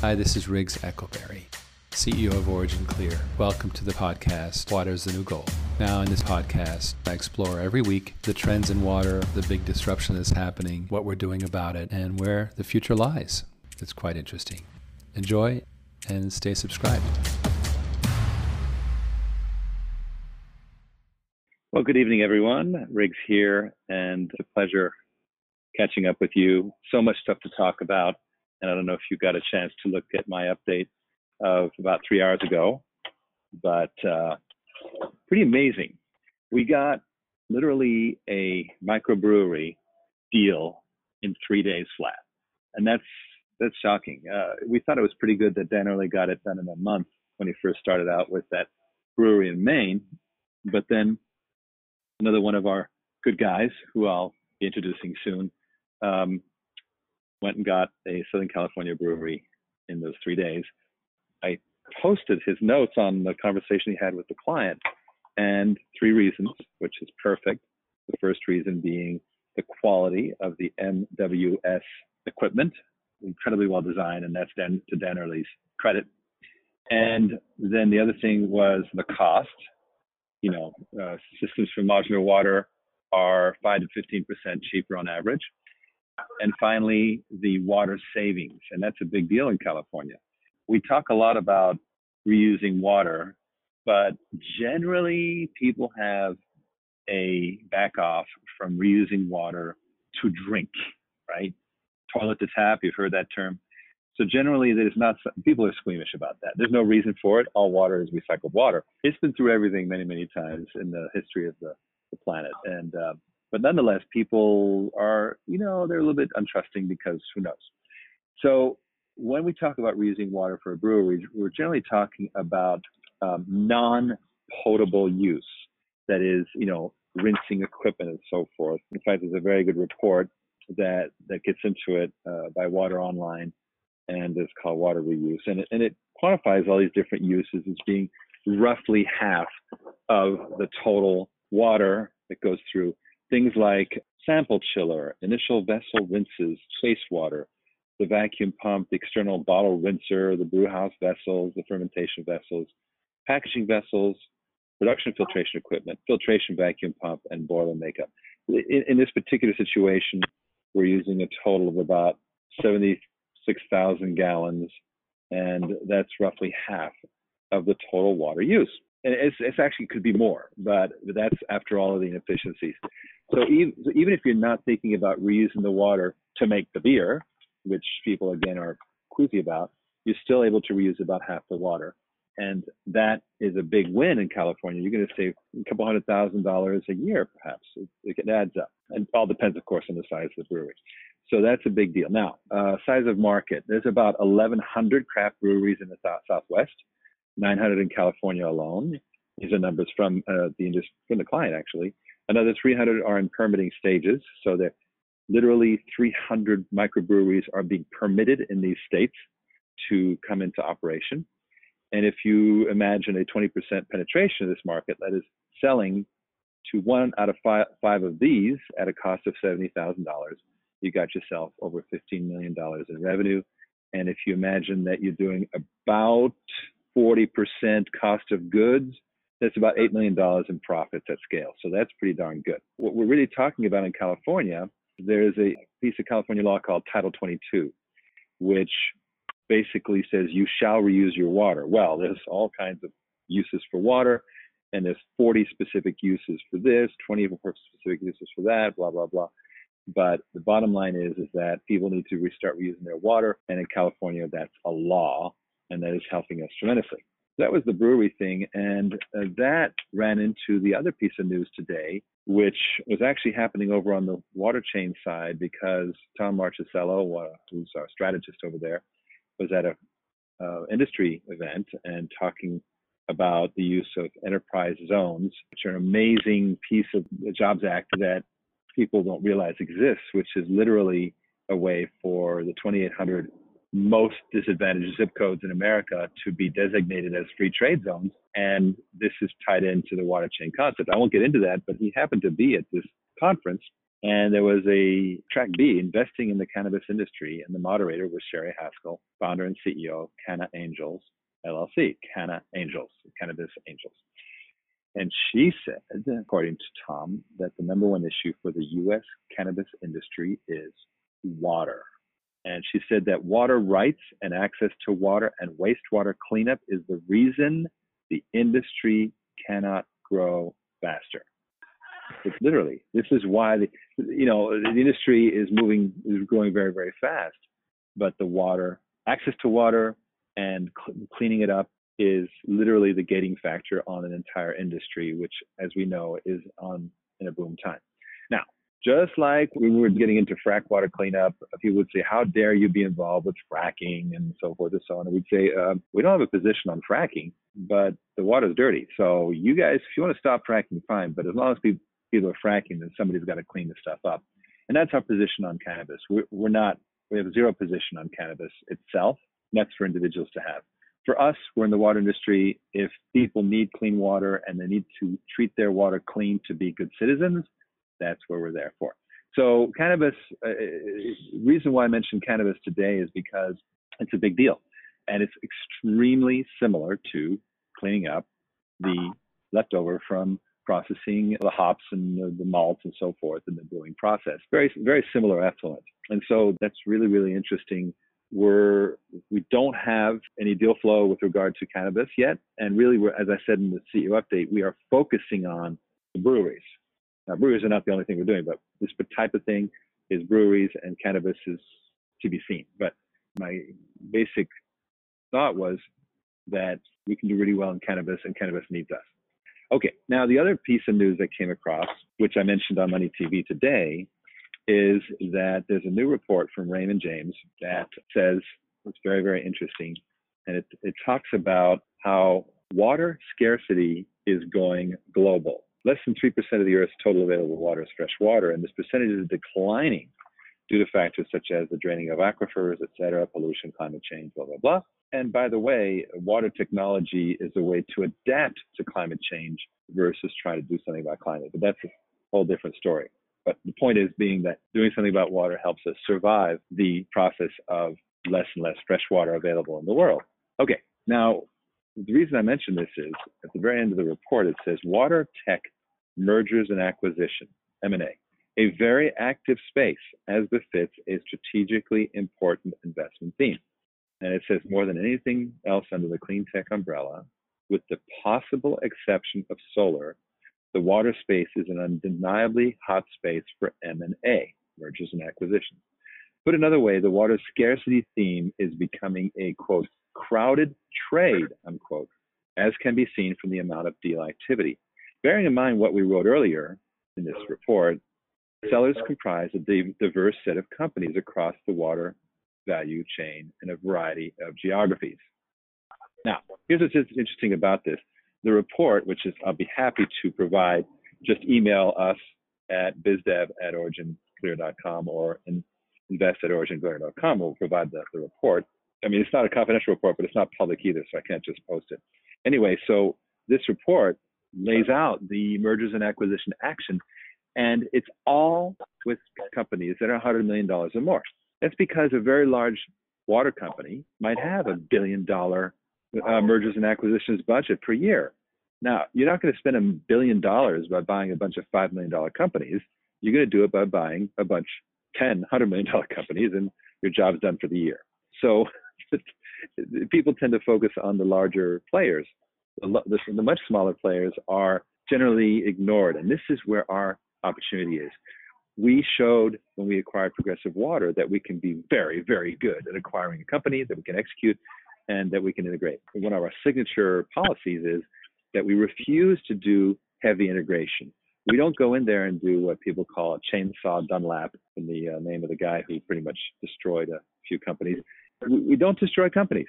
Hi, this is Riggs Eckelberry, CEO of Origin Clear. Welcome to the podcast, Water's the New Gold. Now, in this podcast, I explore every week the trends in water, the big disruption that's happening, what we're doing about it, and where the future lies. It's quite interesting. Enjoy and stay subscribed. Well, good evening, everyone. Riggs here, and a pleasure catching up with you. So much stuff to talk about, and I don't know if you got a chance to look at my update of about three hours ago, but uh, pretty amazing. We got literally a microbrewery deal in three days flat, and that's that's shocking. Uh, we thought it was pretty good that Dan Early got it done in a month when he first started out with that brewery in Maine, but then another one of our good guys who I'll be introducing soon, um, went and got a Southern California brewery in those three days. I posted his notes on the conversation he had with the client and three reasons, which is perfect. The first reason being the quality of the MWS equipment, incredibly well designed, and that's Dan, to Dan Early's credit. And then the other thing was the cost you know, uh, systems for modular water are 5 to 15% cheaper on average. And finally, the water savings, and that's a big deal in California. We talk a lot about reusing water, but generally people have a back off from reusing water to drink, right? Toilet to tap, you've heard that term. So generally, there's not people are squeamish about that. There's no reason for it. All water is recycled water. It's been through everything many, many times in the history of the, the planet, and uh, but nonetheless, people are you know they're a little bit untrusting because who knows. So when we talk about reusing water for a brewery, we're generally talking about um, non-potable use. That is, you know, rinsing equipment and so forth. In fact, there's a very good report that that gets into it uh, by Water Online and it's called water reuse. And it, and it quantifies all these different uses as being roughly half of the total water that goes through things like sample chiller, initial vessel rinses, wastewater, the vacuum pump, the external bottle rinser, the brewhouse vessels, the fermentation vessels, packaging vessels, production filtration equipment, filtration vacuum pump, and boiler makeup. In, in this particular situation, we're using a total of about 76,000 gallons, and that's roughly half of the total water use. And it's, it's actually could be more, but that's after all of the inefficiencies. So even, so even if you're not thinking about reusing the water to make the beer, which people again are queasy about, you're still able to reuse about half the water. And that is a big win in California. You're going to save a couple hundred thousand dollars a year, perhaps. It, it adds up. And all depends, of course, on the size of the brewery. So that's a big deal. Now, uh, size of market. There's about 1,100 craft breweries in the south, Southwest, 900 in California alone. These are numbers from uh, the industry, from the client actually. Another 300 are in permitting stages. So there, literally 300 microbreweries are being permitted in these states to come into operation. And if you imagine a 20% penetration of this market, that is selling to one out of five, five of these at a cost of $70,000 you got yourself over $15 million in revenue. And if you imagine that you're doing about 40% cost of goods, that's about $8 million in profits at scale. So that's pretty darn good. What we're really talking about in California, there's a piece of California law called Title 22, which basically says you shall reuse your water. Well, there's all kinds of uses for water, and there's 40 specific uses for this, 20 specific uses for that, blah, blah, blah. But the bottom line is, is that people need to restart reusing their water. And in California, that's a law, and that is helping us tremendously. That was the brewery thing. And uh, that ran into the other piece of news today, which was actually happening over on the water chain side because Tom Marchesello, uh, who's our strategist over there, was at a uh, industry event and talking about the use of enterprise zones, which are an amazing piece of the Jobs Act that people don't realize exists, which is literally a way for the 2,800 most disadvantaged zip codes in America to be designated as free trade zones. And this is tied into the water chain concept. I won't get into that, but he happened to be at this conference And there was a track B, investing in the cannabis industry, and the moderator was Sherry Haskell, founder and CEO of Canna Angels LLC, Canna Angels, Cannabis Angels. And she said, according to Tom, that the number one issue for the U.S. cannabis industry is water. And she said that water rights and access to water and wastewater cleanup is the reason the industry cannot grow faster. It's literally, this is why the, you know, the industry is moving, is growing very, very fast, but the water, access to water and cl- cleaning it up is literally the gating factor on an entire industry, which, as we know, is on in a boom time. Now, just like we were getting into frack water cleanup, people would say, "How dare you be involved with fracking?" and so forth and so on. And we'd say, uh, "We don't have a position on fracking, but the water's dirty. So you guys, if you want to stop fracking, fine. But as long as people, people are fracking, then somebody's got to clean the stuff up." And that's our position on cannabis. We're, we're not. We have zero position on cannabis itself. That's for individuals to have for us, we're in the water industry. If people need clean water and they need to treat their water clean to be good citizens, that's where we're there for. So, cannabis, uh, uh, reason why I mentioned cannabis today is because it's a big deal. And it's extremely similar to cleaning up the leftover from processing the hops and the, the malts and so forth in the brewing process. Very, very similar effluent. And so that's really, really interesting we're we don't have any deal flow with regard to cannabis yet, and really, as I said in the CEO update, we are focusing on the breweries. Now, breweries are not the only thing we're doing, but this type of thing is breweries, and cannabis is to be seen. But my basic thought was that we can do really well in cannabis, and cannabis needs us. Okay, now the other piece of news that came across, which I mentioned on Money TV today, is that there's a new report from Raymond James that says it's very, very interesting. And it, it talks about how water scarcity is going global. Less than 3% of the Earth's total available water is fresh water, and this percentage is declining due to factors such as the draining of aquifers, et cetera, pollution, climate change, blah, blah, blah. And by the way, water technology is a way to adapt to climate change versus trying to do something about climate. But that's a whole different story. But the point is being that doing something about water helps us survive the process of less and less fresh water available in the world. Okay, now the reason I mention this is at the very end of the report it says water tech mergers and acquisition M&A, a very active space as befits a strategically important investment theme. And it says more than anything else under the clean tech umbrella, with the possible exception of solar, the water space is an undeniably hot space for M&A, mergers and acquisitions. Put another way, the water scarcity theme is becoming a quote crowded trade unquote, as can be seen from the amount of deal activity. Bearing in mind what we wrote earlier in this report, sellers comprise a diverse set of companies across the water value chain in a variety of geographies. Now, here's what's interesting about this the report, which is I'll be happy to provide, just email us at bizdev at originclear.com or invest at originclear.com. We'll provide the, the report. I mean, it's not a confidential report, but it's not public either, so I can't just post it. Anyway, so this report lays out the mergers and acquisition action, and it's all with companies that are $100 million or more. That's because a very large water company might have a billion dollar uh, mergers and acquisitions budget per year. Now, you're not going to spend a billion dollars by buying a bunch of $5 million companies. You're going to do it by buying a bunch, 10, $100 million companies, and your job's done for the year. So people tend to focus on the larger players. The, the, the much smaller players are generally ignored. And this is where our opportunity is. We showed when we acquired Progressive Water that we can be very, very good at acquiring a company, that we can execute, and that we can integrate. One of our signature policies is that we refuse to do heavy integration. We don't go in there and do what people call a chainsaw Dunlap, in the uh, name of the guy who pretty much destroyed a few companies. We, we don't destroy companies.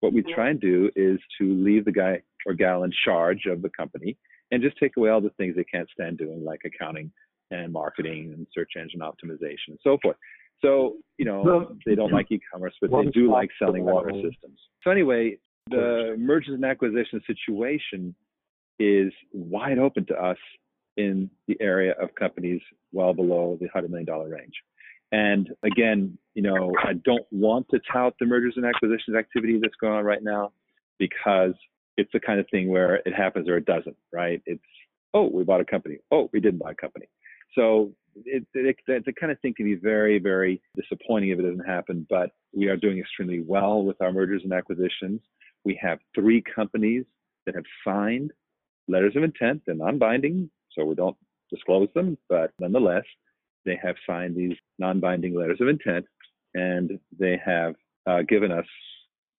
What we try and do is to leave the guy or gal in charge of the company and just take away all the things they can't stand doing, like accounting and marketing and search engine optimization and so forth. So, you know, they don't like e-commerce, but they do like selling water systems. So anyway, the mergers and acquisition situation is wide open to us in the area of companies well below the $100 million range. And again, you know, I don't want to tout the mergers and acquisitions activity that's going on right now because it's the kind of thing where it happens or it doesn't, right? It's, oh, we bought a company. Oh, we didn't buy a company. So it, it, it, the kind of thing can be very, very disappointing if it doesn't happen, but we are doing extremely well with our mergers and acquisitions. We have three companies that have signed letters of intent. They're non binding, so we don't disclose them, but nonetheless, they have signed these non binding letters of intent and they have uh, given us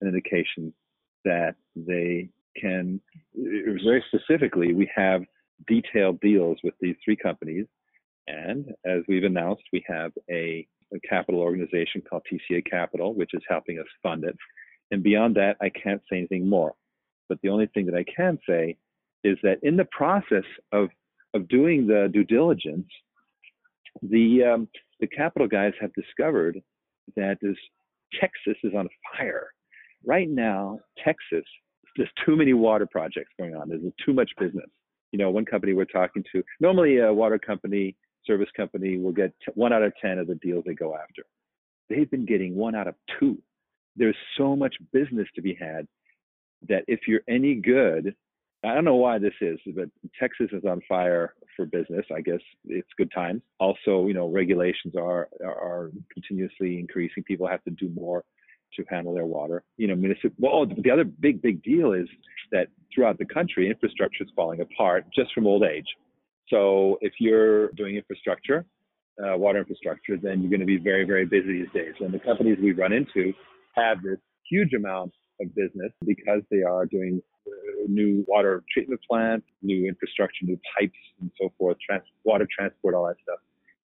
an indication that they can, very specifically, we have detailed deals with these three companies. And as we've announced, we have a, a capital organization called TCA Capital, which is helping us fund it. And beyond that, I can't say anything more. But the only thing that I can say is that in the process of, of doing the due diligence, the um, the capital guys have discovered that this Texas is on fire. Right now, Texas, there's too many water projects going on. There's too much business. You know, one company we're talking to, normally a water company, service company will get one out of 10 of the deals they go after. They've been getting one out of two. There's so much business to be had that if you're any good, I don't know why this is, but Texas is on fire for business. I guess it's good times. Also, you know, regulations are are continuously increasing. People have to do more to handle their water. You know, municipal. Well, the other big big deal is that throughout the country, infrastructure is falling apart just from old age. So if you're doing infrastructure, uh, water infrastructure, then you're going to be very very busy these days. And the companies we run into have this huge amount of business because they are doing new water treatment plant, new infrastructure, new pipes, and so forth, trans- water transport, all that stuff.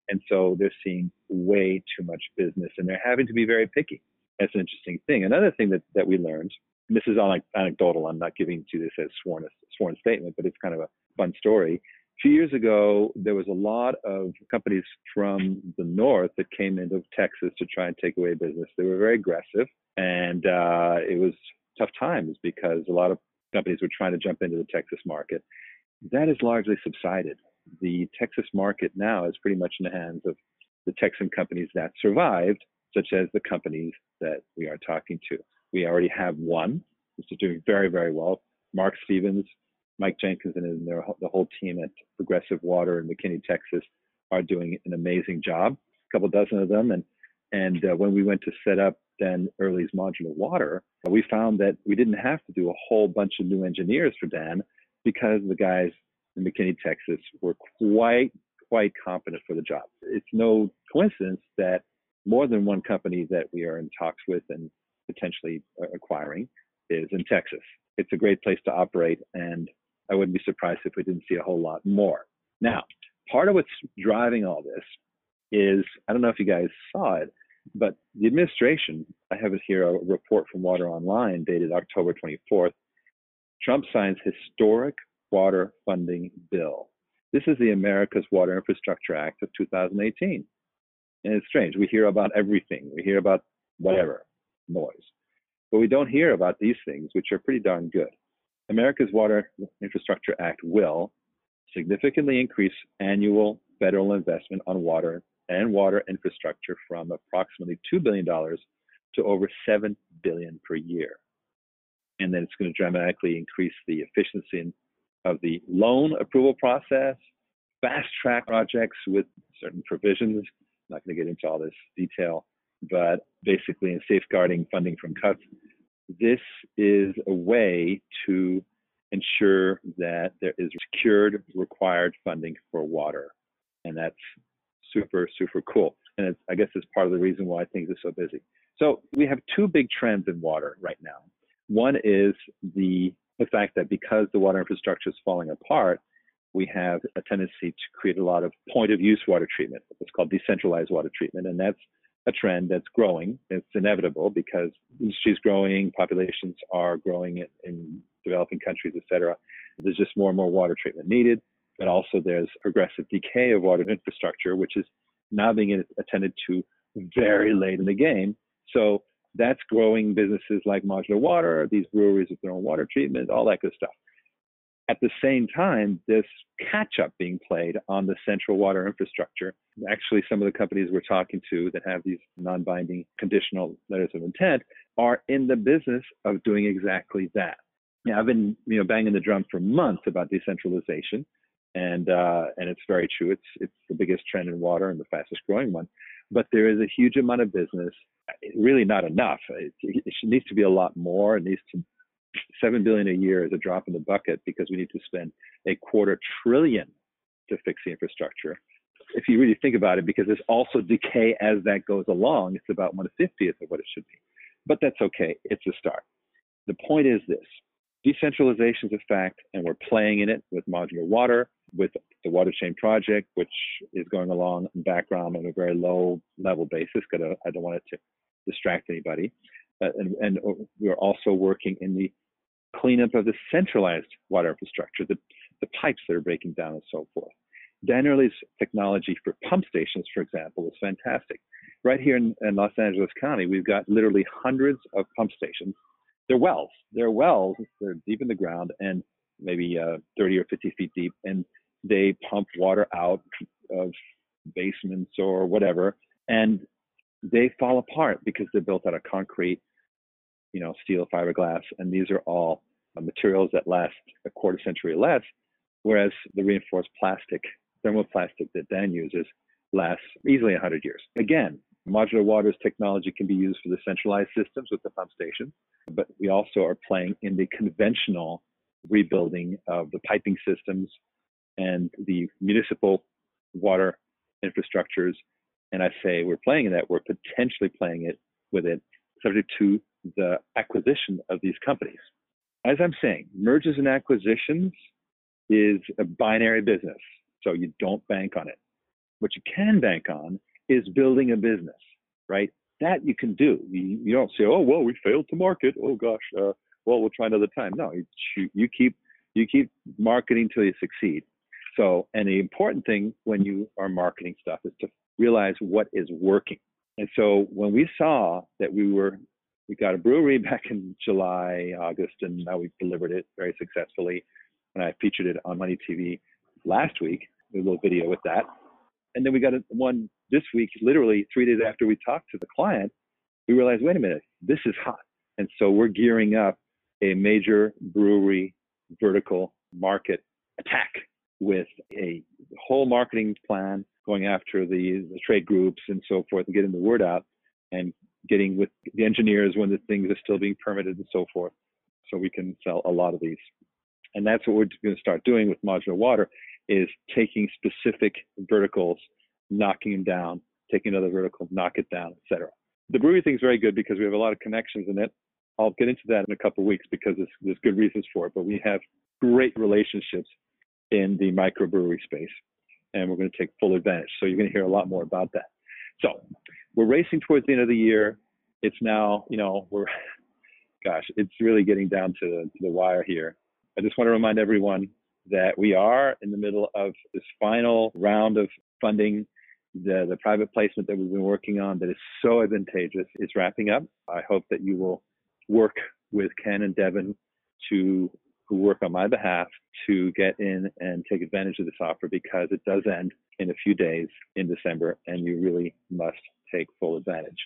And so they're seeing way too much business, and they're having to be very picky. That's an interesting thing. Another thing that, that we learned, and this is anecdotal. I'm not giving to this as sworn sworn statement, but it's kind of a fun story. A few years ago, there was a lot of companies from the north that came into Texas to try and take away business. They were very aggressive, and uh, it was tough times because a lot of companies were trying to jump into the Texas market. That has largely subsided. The Texas market now is pretty much in the hands of the Texan companies that survived, such as the companies that we are talking to. We already have one, which is doing very, very well. Mark Stevens, Mike Jenkins, and their, the whole team at Progressive Water in McKinney, Texas, are doing an amazing job. A couple dozen of them, and and uh, when we went to set up Dan Early's modular water, we found that we didn't have to do a whole bunch of new engineers for Dan because the guys in McKinney, Texas were quite, quite competent for the job. It's no coincidence that more than one company that we are in talks with and potentially uh, acquiring is in Texas. It's a great place to operate, and I wouldn't be surprised if we didn't see a whole lot more. Now, part of what's driving all this is I don't know if you guys saw it, but the administration, I have it here, a report from Water Online dated October 24th. Trump signs historic water funding bill. This is the America's Water Infrastructure Act of 2018. And it's strange. We hear about everything. We hear about whatever noise. But we don't hear about these things, which are pretty darn good. America's Water Infrastructure Act will significantly increase annual federal investment on water and water infrastructure from approximately $2 billion to over 7 billion per year. And then it's going to dramatically increase the efficiency of the loan approval process, fast track projects with certain provisions. Not going to get into all this detail, but basically in safeguarding funding from cuts. This is a way to ensure that there is secured required funding for water. And that's super, super cool. And I guess it's part of the reason why things are so busy. So we have two big trends in water right now. One is the, the fact that because the water infrastructure is falling apart, we have a tendency to create a lot of point of use water treatment, what's called decentralized water treatment. And that's a trend that's growing. It's inevitable because industry is growing, populations are growing in, in developing countries, et cetera. There's just more and more water treatment needed but also there's progressive decay of water infrastructure, which is now being attended to very late in the game. So that's growing businesses like modular water, these breweries with their own water treatment, all that good stuff. At the same time, this catch up being played on the central water infrastructure. Actually, some of the companies we're talking to that have these non binding conditional letters of intent are in the business of doing exactly that. Now, I've been you know banging the drum for months about decentralization, and uh, and it's very true. It's it's the biggest trend in water and the fastest growing one. But there is a huge amount of business, really not enough. It, it needs to be a lot more. It needs to seven billion a year is a drop in the bucket because we need to spend a quarter trillion to fix the infrastructure. If you really think about it, because there's also decay as that goes along, it's about one fiftieth of what it should be. But that's okay. It's a start. The point is this: decentralization is a fact, and we're playing in it with modular water, with the water chain project, which is going along in background on a very low level basis. Because I don't want it to distract anybody. Uh, and, and we're also working in the cleanup of the centralized water infrastructure, the, the pipes that are breaking down and so forth. Dan Early's technology for pump stations, for example, is fantastic. Right here in, in, Los Angeles County, we've got literally hundreds of pump stations. They're wells. They're wells. They're deep in the ground and maybe uh, 30 or 50 feet deep, and they pump water out of basements or whatever. And they fall apart because they're built out of concrete, you know, steel, fiberglass, and these are all uh, materials that last a quarter century or less, whereas the reinforced plastic, thermoplastic that Dan uses lasts easily 100 years. Again, modular waters technology can be used for the centralized systems with the pump station, but we also are playing in the conventional rebuilding of the piping systems and the municipal water infrastructures and I say we're playing in that, we're potentially playing it with it subject to the acquisition of these companies. As I'm saying, mergers and acquisitions is a binary business, so you don't bank on it. What you can bank on is building a business, right? That you can do. You, don't say, "Oh, well, we failed to market. Oh gosh, uh, well, we'll try another time." No, you, you keep you keep marketing till you succeed. So, and the important thing when you are marketing stuff is to realize what is working. And so when we saw that we were, we got a brewery back in July, August, and now we've delivered it very successfully. And I featured it on Money TV last week, a little video with that. And then we got one this week, literally three days after we talked to the client, we realized, wait a minute, this is hot. And so we're gearing up a major brewery vertical market attack with a whole marketing plan going after the, the trade groups and so forth and getting the word out and getting with the engineers when the things are still being permitted and so forth so we can sell a lot of these and that's what we're going to start doing with modular water is taking specific verticals knocking them down taking another vertical knock it down etc the brewery thing is very good because we have a lot of connections in it i'll get into that in a couple of weeks because there's, there's good reasons for it but we have great relationships in the microbrewery space and we're going to take full advantage. So you're going to hear a lot more about that. So we're racing towards the end of the year. It's now, you know, we're, gosh, it's really getting down to, to the wire here. I just want to remind everyone that we are in the middle of this final round of funding. The, the private placement that we've been working on that is so advantageous is wrapping up. I hope that you will work with Ken and Devin to who work on my behalf to get in and take advantage of this offer because it does end in a few days in December and you really must take full advantage.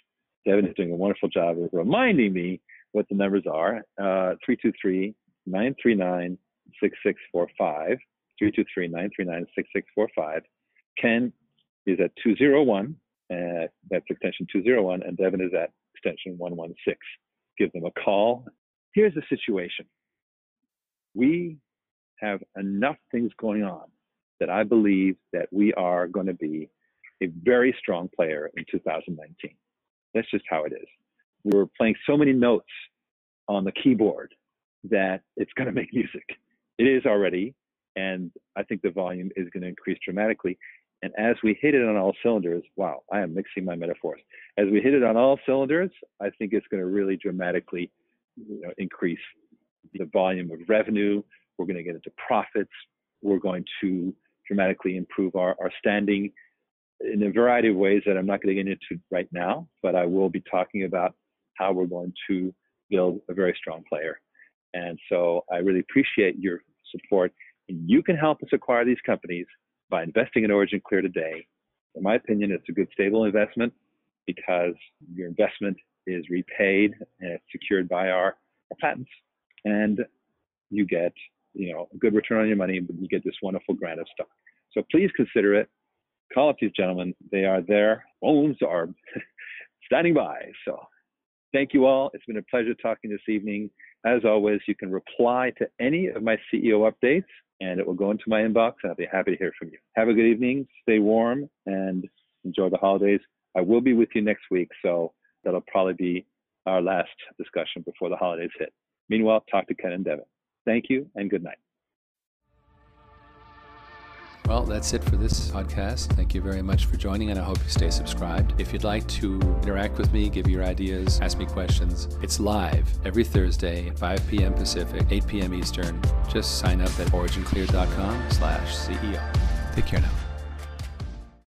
Devin is doing a wonderful job of reminding me what the numbers are uh, 323 939 6645. 323 939 6645. Ken is at 201, uh, that's extension 201, and Devin is at extension 116. Give them a call. Here's the situation we have enough things going on that I believe that we are going to be a very strong player in 2019. That's just how it is. We're playing so many notes on the keyboard that it's going to make music. It is already, and I think the volume is going to increase dramatically. And as we hit it on all cylinders, wow, I am mixing my metaphors. As we hit it on all cylinders, I think it's going to really dramatically you know, increase the volume of revenue. We're going to get into profits. We're going to dramatically improve our, our standing in a variety of ways that I'm not going to get into right now, but I will be talking about how we're going to build a very strong player. And so I really appreciate your support. And you can help us acquire these companies by investing in Origin Clear today. In my opinion, it's a good, stable investment because your investment is repaid and it's secured by our, our patents. And you get, you know, a good return on your money, but you get this wonderful grant of stock. So please consider it. Call up these gentlemen. They are there. Phones are standing by. So thank you all. It's been a pleasure talking this evening. As always, you can reply to any of my CEO updates and it will go into my inbox and I'll be happy to hear from you. Have a good evening. Stay warm and enjoy the holidays. I will be with you next week, so that'll probably be our last discussion before the holidays hit. Meanwhile, talk to Ken and Devin. Thank you and good night. Well, that's it for this podcast. Thank you very much for joining, and I hope you stay subscribed. If you'd like to interact with me, give your ideas, ask me questions, it's live every Thursday at 5 p.m. Pacific, 8 p.m. Eastern. Just sign up at originclear.com slash CEO. Take care now.